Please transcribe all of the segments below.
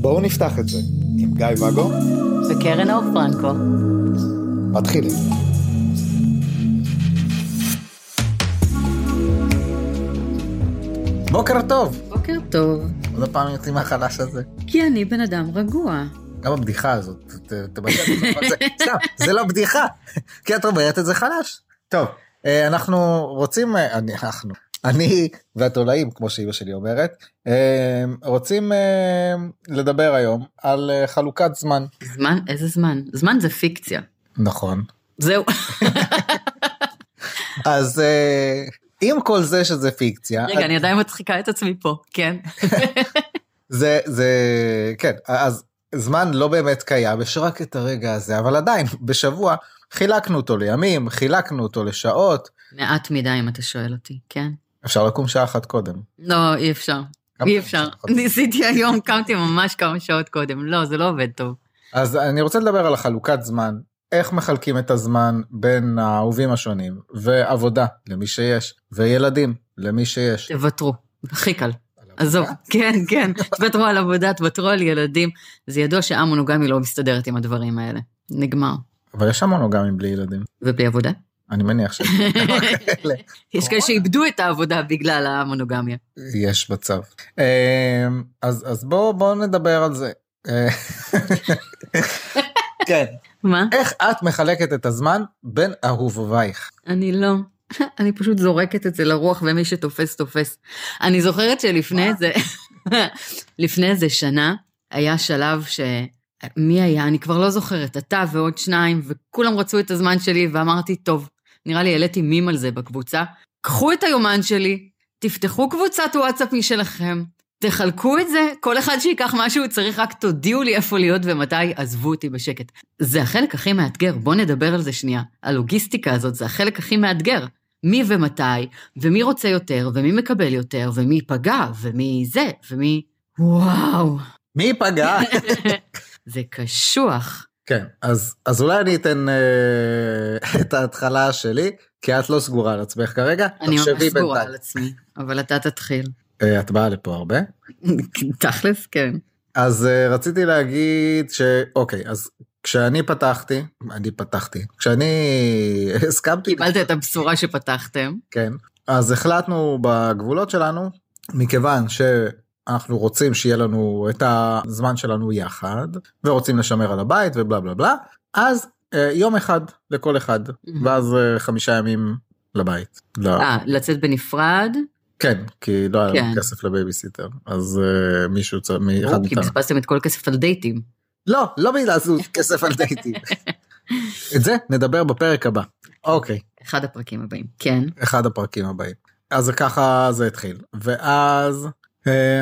בואו נפתח את זה עם גיא ואגו וקרן אור פרנקו. מתחילים. בוקר טוב. בוקר טוב. עוד פעם יוצאים מהחלש הזה. כי אני בן אדם רגוע. גם הבדיחה הזאת, ת- תבטא את זה, סתם, זה לא בדיחה, כי את אומרת את זה חלש. טוב, אה, אנחנו רוצים, אה, אני, אנחנו, אני והתולעים, כמו שאימא שלי אומרת, אה, רוצים אה, לדבר היום על אה, חלוקת זמן. זמן? איזה זמן? זמן זה פיקציה. נכון. זהו. אז אה, עם כל זה שזה פיקציה, רגע, אני עדיין מצחיקה את עצמי פה, כן. זה, זה, כן, אז זמן לא באמת קיים, יש רק את הרגע הזה, אבל עדיין, בשבוע חילקנו אותו לימים, חילקנו אותו לשעות, מעט מדי אם אתה שואל אותי, כן? אפשר לקום שעה אחת קודם. לא, אי אפשר. אי אפשר. ניסיתי היום, קמתי ממש כמה שעות קודם. לא, זה לא עובד טוב. אז אני רוצה לדבר על החלוקת זמן, איך מחלקים את הזמן בין האהובים השונים, ועבודה למי שיש, וילדים למי שיש. תוותרו. הכי קל. עזוב, כן, כן, תוותרו על עבודה, תוותרו על ילדים. זה ידוע שהמונוגמי לא מסתדרת עם הדברים האלה. נגמר. אבל יש המון גם בלי ילדים, ובלי עבודה? אני מניח ש... יש כאלה שאיבדו את העבודה בגלל המונוגמיה. יש מצב. אה, אז, אז בואו בוא נדבר על זה. כן. מה? איך את מחלקת את הזמן בין אהובייך? אני לא. אני פשוט זורקת את זה לרוח, ומי שתופס, תופס. אני זוכרת שלפני איזה, לפני איזה שנה, היה שלב ש... מי היה? אני כבר לא זוכרת, אתה ועוד שניים, וכולם רצו את הזמן שלי, ואמרתי, טוב, נראה לי העליתי מים על זה בקבוצה. קחו את היומן שלי, תפתחו קבוצת וואטסאפ משלכם, תחלקו את זה, כל אחד שייקח מה שהוא צריך, רק תודיעו לי איפה להיות ומתי, עזבו אותי בשקט. זה החלק הכי מאתגר, בואו נדבר על זה שנייה. הלוגיסטיקה הזאת זה החלק הכי מאתגר. מי ומתי, ומי רוצה יותר, ומי מקבל יותר, ומי ייפגע, ומי זה, ומי... וואו, מי פגע? זה קשוח. כן, אז, אז אולי אני אתן אה, את ההתחלה שלי, כי את לא סגורה על עצמך כרגע. אני ממש סגורה בינתיים. על עצמי, אבל אתה תתחיל. אה, את באה לפה הרבה. תכלס, כן. אז אה, רציתי להגיד ש... אוקיי, אז כשאני פתחתי, אני פתחתי, כשאני הסכמתי, קיבלת את הבשורה שפתחתם. כן, אז החלטנו בגבולות שלנו, מכיוון שאנחנו רוצים שיהיה לנו את הזמן שלנו יחד, ורוצים לשמר על הבית ובלה בלה בלה, אז אה, יום אחד לכל אחד, ואז אה, חמישה ימים לבית. לא, אה, לצאת בנפרד? כן, כי לא היה כן. לנו כסף לבייביסיטר, אז אה, מישהו צריך, מאחד ברור, כי. בזבזתם את כל הכסף על דייטים. לא, לא בגלל זה כסף על דייטים. את זה נדבר בפרק הבא. אוקיי, אחד הפרקים הבאים. כן. אחד הפרקים הבאים. אז ככה זה התחיל. ואז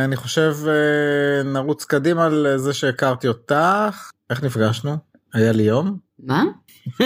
אני חושב אה, נרוץ קדימה על זה שהכרתי אותך. איך נפגשנו? היה לי יום? מה?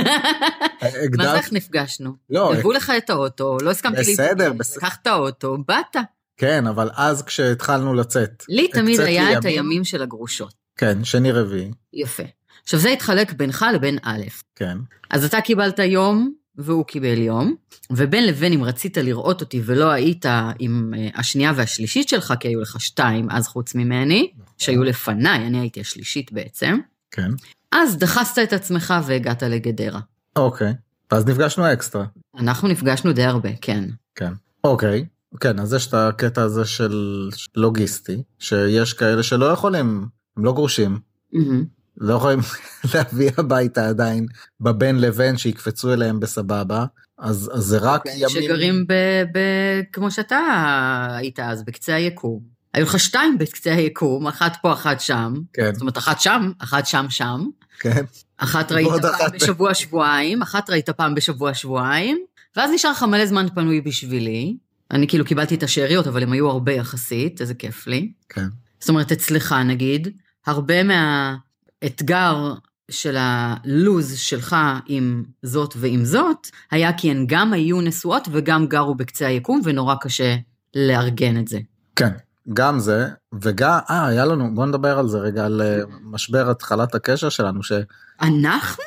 מה זה? איך נפגשנו? לא, גנבו לך את האוטו, לא הסכמתי בסדר, להיפגש, בסדר. לקח את האוטו, באת. כן, אבל אז כשהתחלנו לצאת. לי תמיד היה את ימים. הימים של הגרושות. כן, שני רביעי. יפה. עכשיו זה התחלק בינך לבין א'. כן. אז אתה קיבלת יום, והוא קיבל יום, ובין לבין אם רצית לראות אותי ולא היית עם אה, השנייה והשלישית שלך, כי היו לך שתיים אז חוץ ממני, שהיו לפניי, אני הייתי השלישית בעצם, כן. אז דחסת את עצמך והגעת לגדרה. אוקיי. ואז נפגשנו אקסטרה. אנחנו נפגשנו די הרבה, כן. כן. אוקיי. כן, אז יש את הקטע הזה של לוגיסטי, שיש כאלה שלא יכולים, הם לא גרושים, מהמם. לא יכולים להביא הביתה עדיין בבין לבין שיקפצו אליהם בסבבה, אז, אז זה רק ימים... שגרים ב, ב... כמו שאתה היית אז, בקצה היקום. היו לך שתיים בקצה היקום, אחת פה, אחת שם. כן, זאת אומרת, אחת שם, אחת שם, שם. כן, אחת ראית פעם אחת. בשבוע, שבועיים, אחת ראית פעם בשבוע, שבועיים, ואז נשאר לך מלא זמן פנוי בשבילי. אני כאילו קיבלתי את השאריות, אבל הם היו הרבה יחסית, איזה כיף לי. כן. זאת אומרת, אצלך נגיד, הרבה מהאתגר של הלוז שלך עם זאת ועם זאת, היה כי הן גם היו נשואות וגם גרו בקצה היקום, ונורא קשה לארגן את זה. כן, גם זה, וגם, אה, היה לנו, בוא נדבר על זה רגע, על אה, משבר התחלת הקשר שלנו, שהיה אנחנו?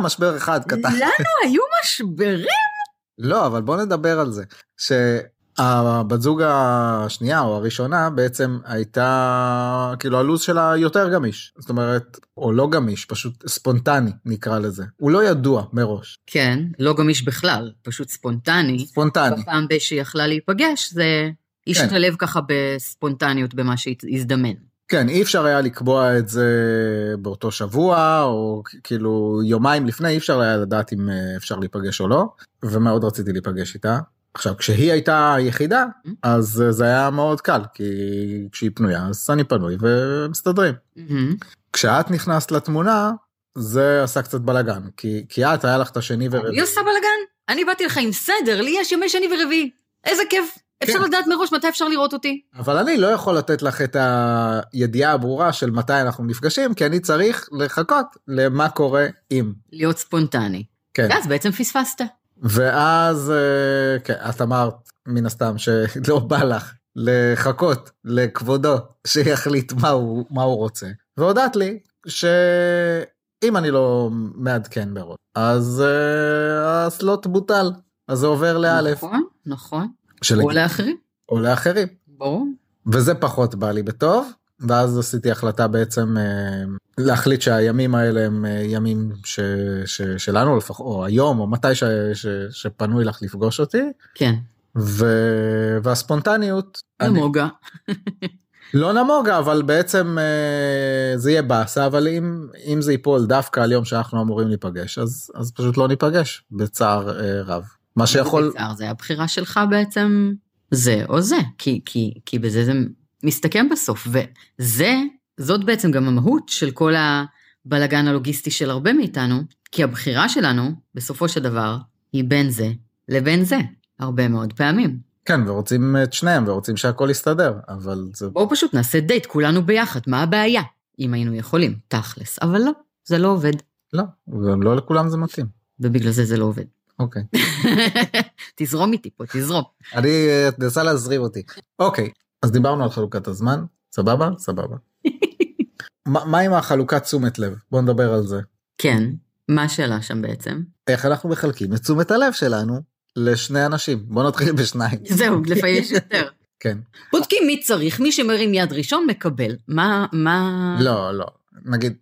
משבר אחד קטן. לנו היו משברים? לא, אבל בוא נדבר על זה. שהבת זוג השנייה או הראשונה בעצם הייתה, כאילו הלו"ז שלה יותר גמיש. זאת אומרת, או לא גמיש, פשוט ספונטני נקרא לזה. הוא לא ידוע מראש. כן, לא גמיש בכלל, פשוט ספונטני. ספונטני. בפעם שהיא יכלה להיפגש, זה השתלב ככה בספונטניות במה שהזדמן. כן, אי אפשר היה לקבוע את זה באותו שבוע, או כאילו יומיים לפני, אי אפשר היה לדעת אם אה, אפשר להיפגש או לא, ומאוד רציתי להיפגש איתה. עכשיו, כשהיא הייתה היחידה, אז אה, זה היה מאוד קל, כי כשהיא פנויה, אז אני פנוי ומסתדרים. מהמם. כשאת נכנסת לתמונה, זה עשה קצת בלאגן, כי, כי את, היה לך את השני ורביעי. עושה בלאגן? אני באתי לך עם סדר, לי יש ימי שני ורביעי. איזה כיף. אפשר כן. לדעת מראש מתי אפשר לראות אותי. אבל אני לא יכול לתת לך את הידיעה הברורה של מתי אנחנו נפגשים, כי אני צריך לחכות למה קורה אם. להיות ספונטני. כן. ואז בעצם פספסת. ואז אה, כן, את אמרת מן הסתם שלא בא לך לחכות לכבודו שיחליט מה הוא, מה הוא רוצה. והודעת לי שאם אני לא מעדכן מראש, אז אה, הסלוט בוטל, אז זה עובר לאלף. נכון, נכון. או לאחרים, או לאחרים. ברור. וזה פחות בא לי בטוב. ואז עשיתי החלטה בעצם אה, להחליט שהימים האלה הם אה, ימים ש, ש, שלנו לפחות, או היום, או מתי ש, ש, שפנוי לך לפגוש אותי, כן. ו, והספונטניות, אני, נמוגה. לא נמוגה, אבל בעצם אה, זה יהיה באסה, אבל אם, אם זה ייפול דווקא על יום שאנחנו אמורים להיפגש, אז, אז פשוט לא ניפגש בצער רב. מה שיכול, בצער, זה הבחירה שלך בעצם, זה או זה, כי, כי, כי בזה זה מסתכם בסוף, וזה, זאת בעצם גם המהות של כל הבלגן הלוגיסטי של הרבה מאיתנו, כי הבחירה שלנו, בסופו של דבר, היא בין זה לבין זה, הרבה מאוד פעמים. כן, ורוצים את שניהם, ורוצים שהכל יסתדר, אבל זה בואו פשוט נעשה דייט כולנו ביחד, מה הבעיה? אם היינו יכולים, תכלס, אבל לא, זה לא עובד, לא, וגם לא לכולם זה מתאים. ובגלל זה זה לא עובד. אוקיי. תזרום איתי פה, תזרום. אני אה, תנסה להזרים אותי. אוקיי, אז דיברנו על חלוקת הזמן, סבבה? סבבה. מה מה עם החלוקת תשומת לב? בוא נדבר על זה. כן, מה השאלה שם בעצם? איך אנחנו מחלקים את תשומת הלב שלנו לשני אנשים? בוא נתחיל בשניים. זהו, לפעמים יש יותר. כן. בודקים מי צריך, מי שמרים יד ראשון מקבל. מה, מה... לא, לא. נגיד,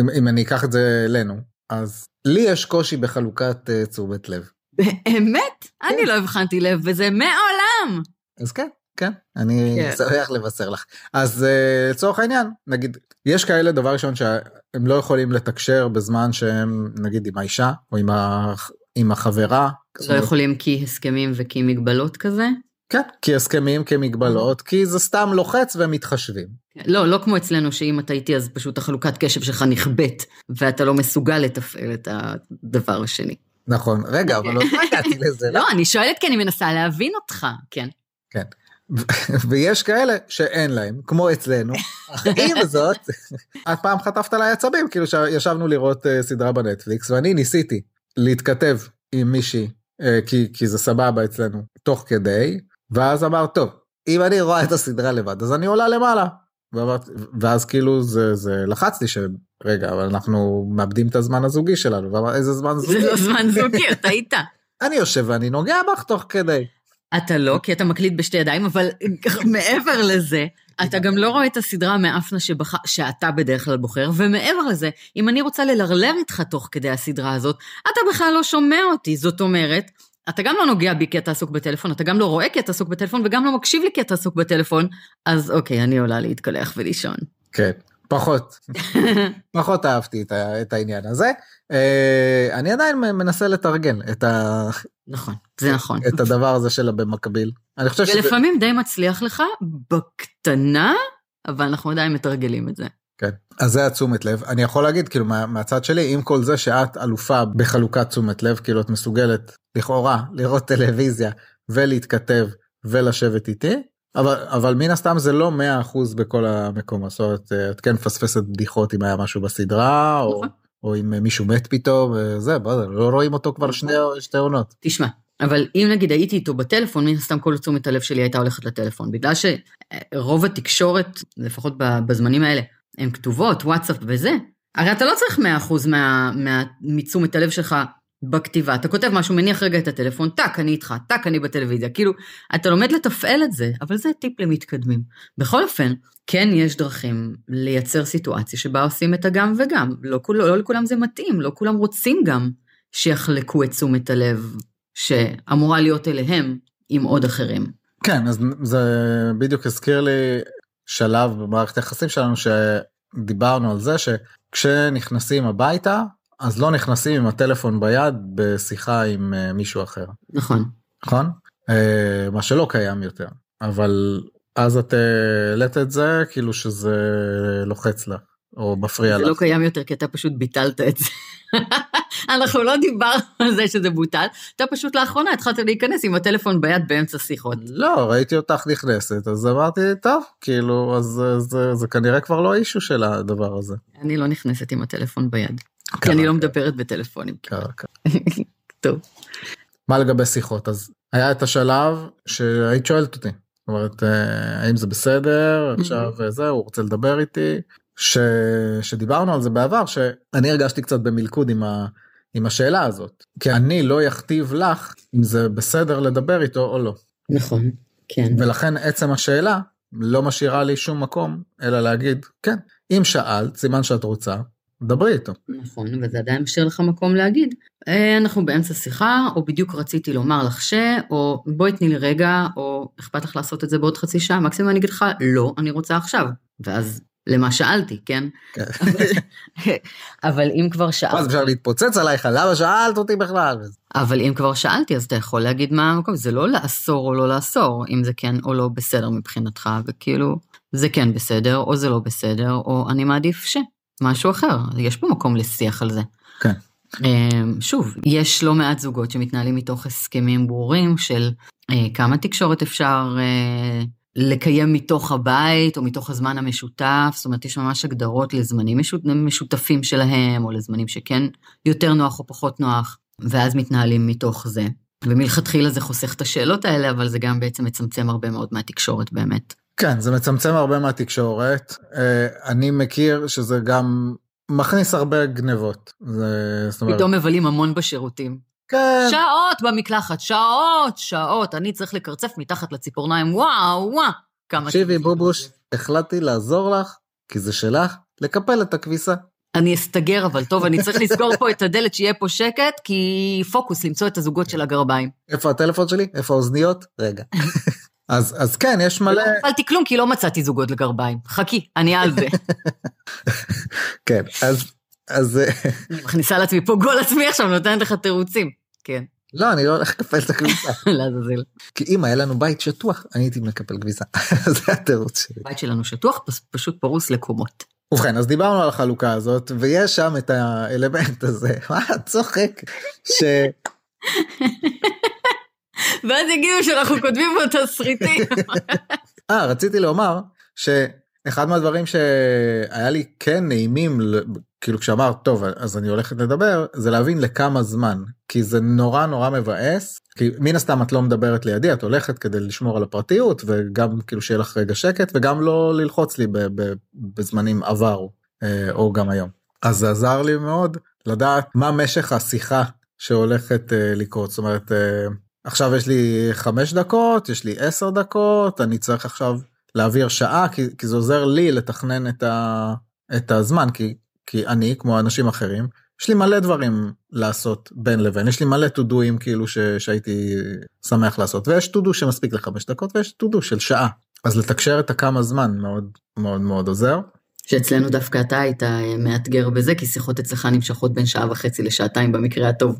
אם, אם אני אקח את זה אלינו, אז לי יש קושי בחלוקת uh, תשומת לב. באמת? אני לא הבחנתי לב בזה מעולם. אז כן, כן, אני כן. שמח לבשר לך. אז אה, לצורך העניין, נגיד, יש כאלה דבר ראשון שהם לא יכולים לתקשר בזמן שהם נגיד עם האישה או עם, ה... עם החברה. לא אומרת, יכולים כי הסכמים וכי מגבלות כזה? כן, כי הסכמים, כמגבלות, כי זה סתם לוחץ והם מתחשבים. לא, לא כמו אצלנו שאם אתה איתי אז פשוט החלוקת קשב שלך נכבאת ואתה לא מסוגל לתפעל את הדבר השני. נכון, רגע, אבל עוד לא הגעתי לזה. לא, אני שואלת כי אני מנסה להבין אותך, כן. ו- ויש כאלה שאין להם, כמו אצלנו. עם זאת, את פעם חטפת עליי עצבים, כאילו שישבנו לראות אה, סדרה בנטפליקס, ואני ניסיתי להתכתב עם מישהי, אה, כי, כי זה סבבה אצלנו, תוך כדי, ואז אמרת, טוב, אם אני רואה את הסדרה לבד, אז אני עולה למעלה. ואמרת, ואז כאילו זה, זה לחץ לי שרגע, אבל אנחנו מאבדים את הזמן הזוגי שלנו, ואמר, איזה זמן זה זוגי? לא זמן זוגי, אתה איתה. אני יושב ואני נוגע בך תוך כדי. אתה לא, כי אתה מקליט בשתי ידיים, אבל מעבר לזה, אתה גם לא רואה את הסדרה מאפנה שבח... שאתה בדרך כלל בוחר, ומעבר לזה, אם אני רוצה ללרלר איתך תוך כדי הסדרה הזאת, אתה בכלל לא שומע אותי. זאת אומרת, אתה גם לא נוגע בי כי אתה עסוק בטלפון, אתה גם לא רואה כי אתה עסוק בטלפון, וגם לא מקשיב לי כי אתה עסוק בטלפון, אז אוקיי, אני עולה להתקלח ולישון. כן, פחות. פחות אהבתי את, את העניין הזה. אה, אני עדיין מנסה לתרגל את, ה, נכון, זה נכון. את הדבר הזה שלה במקביל. אני חושב שזה... ולפעמים די מצליח לך, בקטנה, אבל אנחנו עדיין מתרגלים את זה. כן. אז זה התשומת לב. אני יכול להגיד, כאילו, מה, מהצד שלי, עם כל זה שאת אלופה בחלוקת תשומת לב, כאילו את מסוגלת, לכאורה, לראות טלוויזיה ולהתכתב ולשבת איתי, אבל, אבל מן הסתם זה לא 100% בכל המקומות. זאת אומרת, את כן מפספסת בדיחות אם היה משהו בסדרה, או, נכון. או אם מישהו מת פתאום, וזה, בוא, לא רואים אותו כבר שני, שתי עונות. תשמע, אבל אם נגיד הייתי איתו בטלפון, מן הסתם כל תשומת הלב שלי הייתה הולכת לטלפון, בגלל שרוב התקשורת, לפחות בזמנים האלה, הן כתובות, וואטסאפ וזה, הרי אתה לא צריך 100% מה, מה, מתשומת הלב שלך בכתיבה. אתה כותב משהו, מניח רגע את הטלפון, טאק, אני איתך, טאק, אני בטלוויזיה. כאילו, אתה לומד לתפעל את זה, אבל זה טיפ למתקדמים. בכל אופן, כן יש דרכים לייצר סיטואציה שבה עושים את הגם וגם. לא, כול, לא לכולם זה מתאים, לא כולם רוצים גם שיחלקו את תשומת הלב שאמורה להיות אליהם עם עוד אחרים. כן, אז זה בדיוק הזכיר לי שלב במערכת היחסים שלנו שדיברנו על זה שכשנכנסים הביתה אז לא נכנסים עם הטלפון ביד בשיחה עם אה, מישהו אחר. נכון. נכון? אה, מה שלא קיים יותר. אבל אז את העלית את זה כאילו שזה לוחץ לך או מפריע זה לך. לא קיים יותר כי אתה פשוט ביטלת את זה. אנחנו לא דיברנו על זה שזה בוטל, אתה פשוט לאחרונה התחלת להיכנס עם הטלפון ביד באמצע שיחות. לא ראיתי אותך נכנסת אז אמרתי טוב כאילו אז זה, זה, זה כנראה כבר לא האישו של הדבר הזה. אני לא נכנסת עם הטלפון ביד, כי אני לא מדברת בטלפונים. קרה, קרה. טוב. מה לגבי שיחות אז היה את השלב שהיית שואלת אותי. זאת אומרת אה, האם זה בסדר עכשיו אה, זה הוא רוצה לדבר איתי ש... שדיברנו על זה בעבר שאני הרגשתי קצת במלכוד עם, ה... עם השאלה הזאת כי אני לא יכתיב לך אם זה בסדר לדבר איתו או לא נכון, כן. ולכן עצם השאלה לא משאירה לי שום מקום אלא להגיד כן אם שאלת סימן שאת רוצה דברי איתו. נכון, וזה עדיין משאיר לך מקום להגיד, "אה, אנחנו באמצע שיחה, או בדיוק רציתי לומר לך ש, או בואי תני לי רגע, או אכפת לך לעשות את זה בעוד חצי שעה, מקסימום אני אגיד לך, לא, אני רוצה עכשיו. ואז למה שאלתי, כן? כן. אבל- אבל אם כבר אז שאלתי, אפשר להתפוצץ עלייך למה שאלת אותי בכלל. אבל אם כבר שאלתי, אז אתה יכול להגיד מה המקום, זה לא לאסור או לא לאסור, אם זה כן או לא בסדר מבחינתך, וכאילו, זה כן בסדר, או זה לא בסדר, או אני מעדיף ש, משהו אחר, יש פה מקום לשיח על זה. כן. אמ, שוב, יש לא מעט זוגות שמתנהלים מתוך הסכמים ברורים של אה, כמה תקשורת אפשר אה, לקיים מתוך הבית או מתוך הזמן המשותף, זאת אומרת יש ממש הגדרות לזמנים משות, משותפים שלהם או לזמנים שכן יותר נוח או פחות נוח, ואז מתנהלים מתוך זה. ומלכתחילה זה חוסך את השאלות האלה, אבל זה גם בעצם מצמצם הרבה מאוד מהתקשורת באמת. כן זה מצמצם הרבה מהתקשורת אה, אני מכיר שזה גם מכניס הרבה גנבות. זה, זאת אומרת, פתאום מבלים המון בשירותים. כן, שעות במקלחת, שעות, שעות, אני צריך לקרצף מתחת לציפורניים, וואו, וואו. כמה... תקשיבי בובוש החלטתי לעזור לך כי זה שלך לקפל את הכביסה. אני אסתגר, אבל טוב, אני צריך לסגור פה את הדלת, שיהיה פה שקט, כי פוקוס, למצוא את הזוגות של הגרביים. איפה הטלפון שלי איפה האוזניות רגע. אז אז כן יש מלא לא קיבלתי כלום, כי לא מצאתי זוגות לגרביים. חכי, אני על זה. כן אז אז אה, אני מכניסה לעצמי פה גול עצמי עכשיו, נותנת לך תירוצים. כן, לא אני לא הולך לקפל את הכביסה לעזאזל. כי אם היה לנו בית שטוח אני הייתי מקפל כביסה זה התירוץ שלי. הבית שלנו שטוח, פשוט פרוס לקומות. ובכן אז דיברנו על החלוקה הזאת ויש שם את האלמנט הזה מה את צוחק ש... ואז יגידו שאנחנו כותבים פה תסריטים. אה רציתי לומר שאחד מהדברים שהיה לי כן נעימים כאילו כשאמרת טוב אז אני הולכת לדבר זה להבין לכמה זמן כי זה נורא נורא מבאס כי מן הסתם את לא מדברת לידי את הולכת כדי לשמור על הפרטיות וגם כאילו שיהיה לך רגע שקט וגם לא ללחוץ לי בזמנים עברו אה, או גם היום. אז זה עזר לי מאוד לדעת מה משך השיחה שהולכת אה, לקרות זאת אומרת אה, עכשיו יש לי חמש דקות יש לי עשר דקות אני צריך עכשיו להעביר שעה כי, כי זה עוזר לי לתכנן את, ה, את הזמן כי, כי אני כמו אנשים אחרים יש לי מלא דברים לעשות בין לבין יש לי מלא טודואים כאילו ש, שהייתי שמח לעשות ויש טודו שמספיק לחמש דקות ויש טודו של שעה אז לתקשר את הכמה זמן מאוד מאוד מאוד עוזר. שאצלנו דווקא אתה היית אה, מאתגר בזה, כי שיחות אצלך נמשכות בין שעה וחצי לשעתיים במקרה הטוב.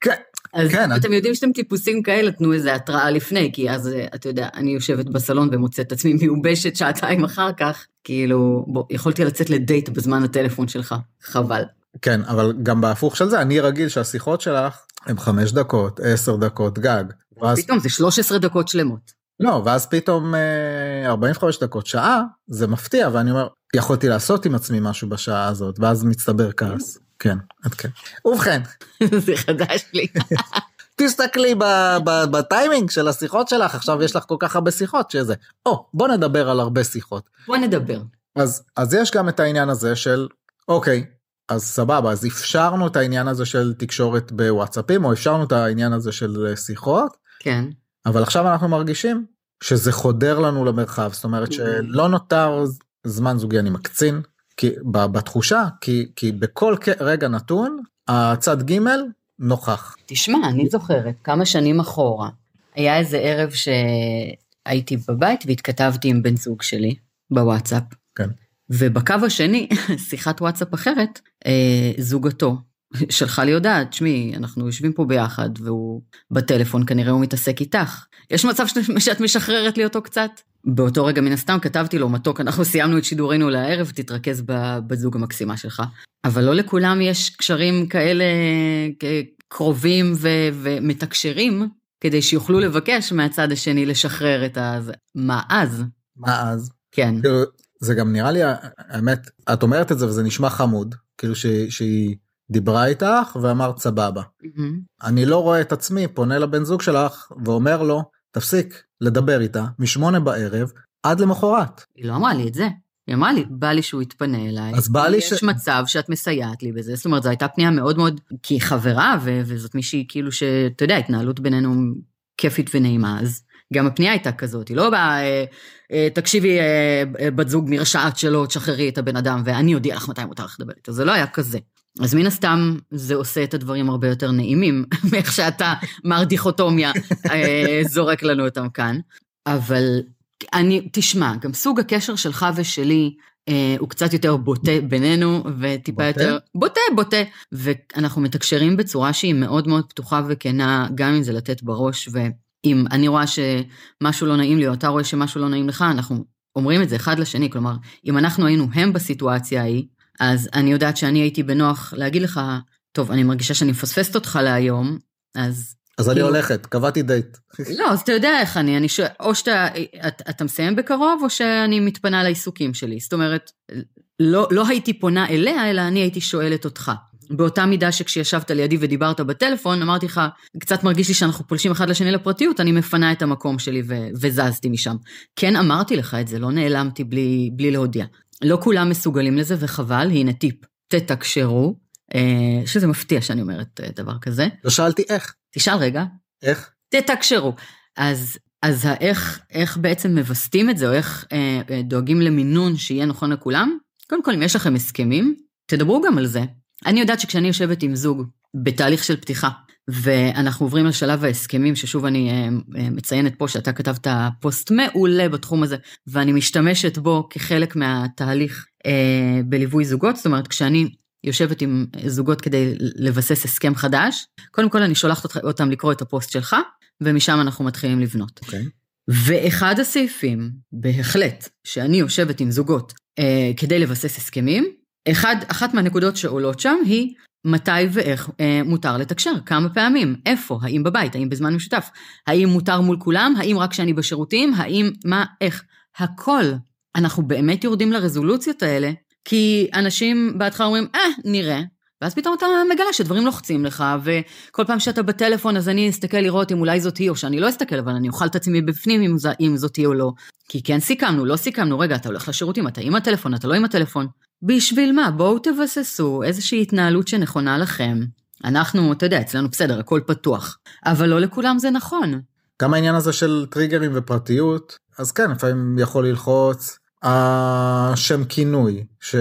כן, אז כן, אם אתם יודעים שאתם טיפוסים כאלה, תנו איזה התראה לפני, כי אז אה, אתה יודע, אני יושבת בסלון ומוצאת את עצמי מיובשת שעתיים אחר כך, כאילו, בוא, יכולתי לצאת לדייט בזמן הטלפון שלך, חבל. כן אבל גם בהפוך של זה אני רגיל שהשיחות שלך הם חמש דקות עשר דקות גג. ואז פתאום זה 13 דקות שלמות. לא ואז פתאום אה, 45 דקות שעה זה מפתיע ואני אומר יכולתי לעשות עם עצמי משהו בשעה הזאת ואז מצטבר כעס כן עד כן. ובכן זה חדש לי. תסתכלי בטיימינג של השיחות שלך עכשיו יש לך כל כך הרבה שיחות שזה או בוא נדבר על הרבה שיחות בוא נדבר. אז אז יש גם את העניין הזה של אוקיי אז סבבה, אז אפשרנו את העניין הזה של תקשורת בוואטסאפים, או אפשרנו את העניין הזה של אה, שיחות, כן. אבל עכשיו אנחנו מרגישים שזה חודר לנו למרחב, זאת אומרת שלא נותר זמן זוגי, אני מקצין, כי, בתחושה, כי, כי בכל רגע נתון, הצד ג' נוכח. תשמע, אני זוכרת כמה שנים אחורה, היה איזה ערב שהייתי בבית והתכתבתי עם בן זוג שלי בוואטסאפ. כן. ובקו השני, שיחת וואטסאפ אחרת, אה, זוגתו שלחה לי הודעה, תשמעי, אנחנו יושבים פה ביחד, והוא בטלפון, כנראה הוא מתעסק איתך. יש מצב שאת, משחררת לי אותו קצת? באותו רגע מן הסתם כתבתי לו, מתוק, אנחנו סיימנו את שידורנו לערב, תתרכז בזוג המקסימה שלך. אבל לא לכולם יש קשרים כאלה קרובים ו- ומתקשרים, כדי שיוכלו לבקש מהצד השני לשחרר את ה... מה אז? מה אז? כן. כאילו, זה גם נראה לי, האמת, את אומרת את זה וזה נשמע חמוד, כאילו ש- שהיא דיברה איתך ואמרת סבבה. Mm-hmm. אני לא רואה את עצמי פונה לבן זוג שלך ואומר לו, תפסיק לדבר איתה משמונה בערב עד למחרת. היא לא אמרה לי את זה. היא אמרה לי, בא לי שהוא יתפנה אליי. אז בא לי יש ש... יש מצב שאת מסייעת לי בזה. זאת אומרת, זו הייתה פנייה מאוד מאוד, כי היא חברה, ו... וזאת מישהי כאילו שאתה יודע, התנהלות בינינו כיפית ונעימה, אז גם הפנייה הייתה כזאת, היא לא באה, אה, אה, תקשיבי, אה, בת זוג נרשעת שלו, תשחררי את הבן אדם, ואני אודיע לך מתי מותר לך לדבר איתו. זה לא היה כזה. אז מן הסתם זה עושה את הדברים הרבה יותר נעימים מאיך שאתה, מר דיכוטומיה, אה, זורק לנו אותם כאן. אבל אני, תשמע, גם סוג הקשר שלך ושלי, אה, הוא קצת יותר בוטה בינינו, וטיפה בוטה? יותר... בוטה, בוטה. ואנחנו מתקשרים בצורה שהיא מאוד מאוד פתוחה וכנה, גם אם זה לתת בראש, ואם אני רואה שמשהו לא נעים לי, או אתה רואה שמשהו לא נעים לך, אנחנו אומרים את זה אחד לשני. כלומר, אם אנחנו היינו הם בסיטואציה ההיא, אז אני יודעת שאני הייתי בנוח להגיד לך, טוב, אני מרגישה שאני מפספסת אותך להיום, אז... אז אני כאילו- הולכת, קבעתי דייט. לא, אז אתה יודע איך אני, אני שואל, או שאתה אתה, אתה מסיים בקרוב, או שאני מתפנה לעיסוקים שלי. זאת אומרת, לא, לא הייתי פונה אליה, אלא אני הייתי שואלת אותך. באותה מידה שכשישבת לידי ודיברת בטלפון, אמרתי לך, קצת מרגיש לי שאנחנו פולשים אחד לשני לפרטיות, אני מפנה את המקום שלי ו- וזזתי משם. כן אמרתי לך את זה, לא נעלמתי בלי, בלי להודיע. לא כולם מסוגלים לזה, וחבל, הנה טיפ, תתקשרו, אה, שזה מפתיע שאני אומרת אה, דבר כזה. לא שאלתי איך. תשאל רגע. איך? תתקשרו. אז, אז האיך, איך בעצם מווסתים את זה, או איך אה, אה, דואגים למינון שיהיה נכון לכולם? קודם כל, אם יש לכם הסכמים, תדברו גם על זה. אני יודעת שכשאני יושבת עם זוג בתהליך של פתיחה, ואנחנו עוברים לשלב ההסכמים, ששוב אני אה, אה, מציינת פה שאתה כתבת פוסט מעולה בתחום הזה, ואני משתמשת בו כחלק מהתהליך אה, בליווי זוגות, זאת אומרת, כשאני יושבת עם זוגות כדי לבסס הסכם חדש, קודם כל אני שולחת אותם לקרוא את הפוסט שלך, ומשם אנחנו מתחילים לבנות. Okay. אוקיי. ואחד הסעיפים, בהחלט, שאני יושבת עם זוגות אה, כדי לבסס הסכמים, אחד, אחת מהנקודות שעולות שם היא מתי ואיך אה, מותר לתקשר, כמה פעמים, איפה, האם בבית, האם בזמן משותף, האם מותר מול כולם, האם רק כשאני בשירותים, האם, מה, איך, הכל. אנחנו באמת יורדים לרזולוציות האלה, כי אנשים בהתחלה אומרים, אה, נראה, ואז פתאום אתה מגלה שדברים לוחצים לך, וכל פעם שאתה בטלפון אז אני אסתכל לראות אם אולי זאת היא, או שאני לא אסתכל, אבל אני אוכל את עצמי בפנים אם, אם זאת היא או לא. כי כן סיכמנו, לא סיכמנו, רגע, אתה הולך לשירותים, אתה עם הטלפון, אתה לא עם הטלפון. בשביל מה? בואו תבססו איזושהי התנהלות שנכונה לכם. אנחנו, אתה יודע, אצלנו בסדר, הכל פתוח. אבל לא לכולם זה נכון. גם העניין הזה של טריגרים ופרטיות, אז כן, לפעמים יכול ללחוץ השם כינוי ש...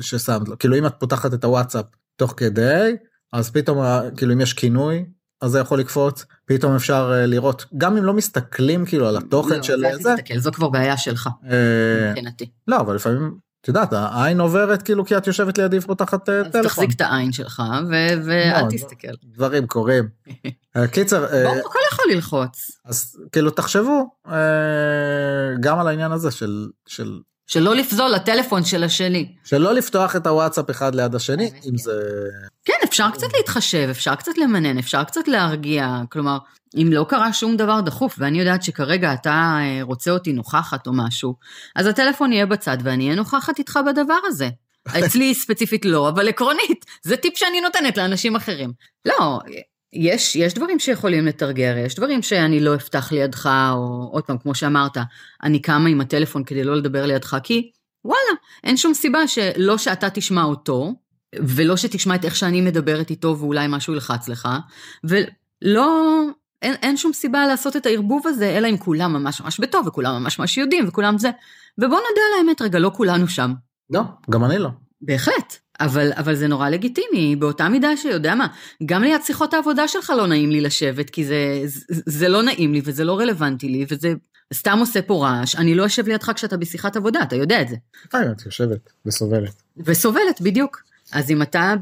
ששמת לו. כאילו אם את פותחת את הוואטסאפ תוך כדי, אז פתאום, כאילו אם יש כינוי, אז זה יכול לקפוץ, פתאום אפשר אה, לראות, גם אם לא מסתכלים כאילו על התוכן לא, של זה. לא, תסתכל, זו כבר בעיה שלך, אה, מבחינתי. לא, אבל לפעמים את יודעת, העין עוברת כאילו כי את יושבת לידי ופותחת אה, טלפון. אז תחזיק את העין שלך ואל תסתכל. דברים קורים. אה, קיצר. אה, הכל יכול ללחוץ. אז כאילו תחשבו גם על העניין הזה של... של שלא לפזול לטלפון של השני. שלא לפתוח את הוואטסאפ אחד ליד השני, אם זה... כן, אפשר קצת להתחשב, אפשר קצת למנן, אפשר קצת להרגיע, כלומר, אם לא קרה שום דבר דחוף, ואני יודעת שכרגע אתה אה, רוצה אותי נוכחת או משהו, אז הטלפון יהיה בצד ואני אהיה נוכחת איתך בדבר הזה. אצלי ספציפית לא, אבל עקרונית, זה טיפ שאני נותנת לאנשים אחרים. לא, יש, יש דברים שיכולים לתרגר, יש דברים שאני לא אפתח לידך, או עוד פעם, כמו שאמרת, אני קמה עם הטלפון כדי לא לדבר לידך, כי וואלה, אין שום סיבה שלא שאתה תשמע אותו, ולא שתשמע את איך שאני מדברת איתו ואולי משהו ילחץ לך, ולא, אין, אין שום סיבה לעשות את הערבוב הזה, אלא אם כולם ממש ממש בטוב, וכולם ממש ממש יודעים, וכולם זה. ובוא נודה על האמת רגע, לא כולנו שם. לא, גם אני לא. בהחלט, אבל, אבל זה נורא לגיטימי, באותה מידה שיודע מה, גם ליד שיחות העבודה שלך לא נעים לי לשבת, כי זה, זה, זה לא נעים לי וזה לא רלוונטי לי, וזה סתם עושה פה רעש, אני לא אשב לידך כשאתה בשיחת עבודה, אתה יודע את זה. לפעמים את יושבת וסובלת. וסובלת, בדיוק. אז אם אתה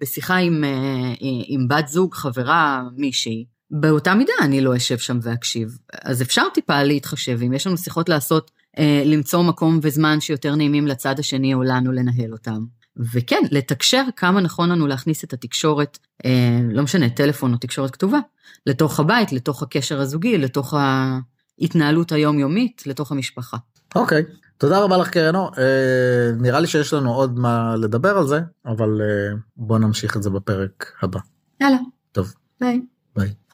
בשיחה עם, אה, עם בת זוג, חברה, מישהי, באותה מידה אני לא אשב שם ואקשיב. אז אפשר טיפה להתחשב, אם יש לנו שיחות לעשות, אה, למצוא מקום וזמן שיותר נעימים לצד השני או לנו לנהל אותם. וכן, לתקשר כמה נכון לנו להכניס את התקשורת, אה, לא משנה, טלפון או תקשורת כתובה, לתוך הבית, לתוך הקשר הזוגי, לתוך ההתנהלות היומיומית, לתוך המשפחה. אוקיי, תודה רבה לך קרנו, אה, נראה לי שיש לנו עוד מה לדבר על זה, אבל אה, בוא נמשיך את זה בפרק הבא. יאללה. טוב. ביי. ביי.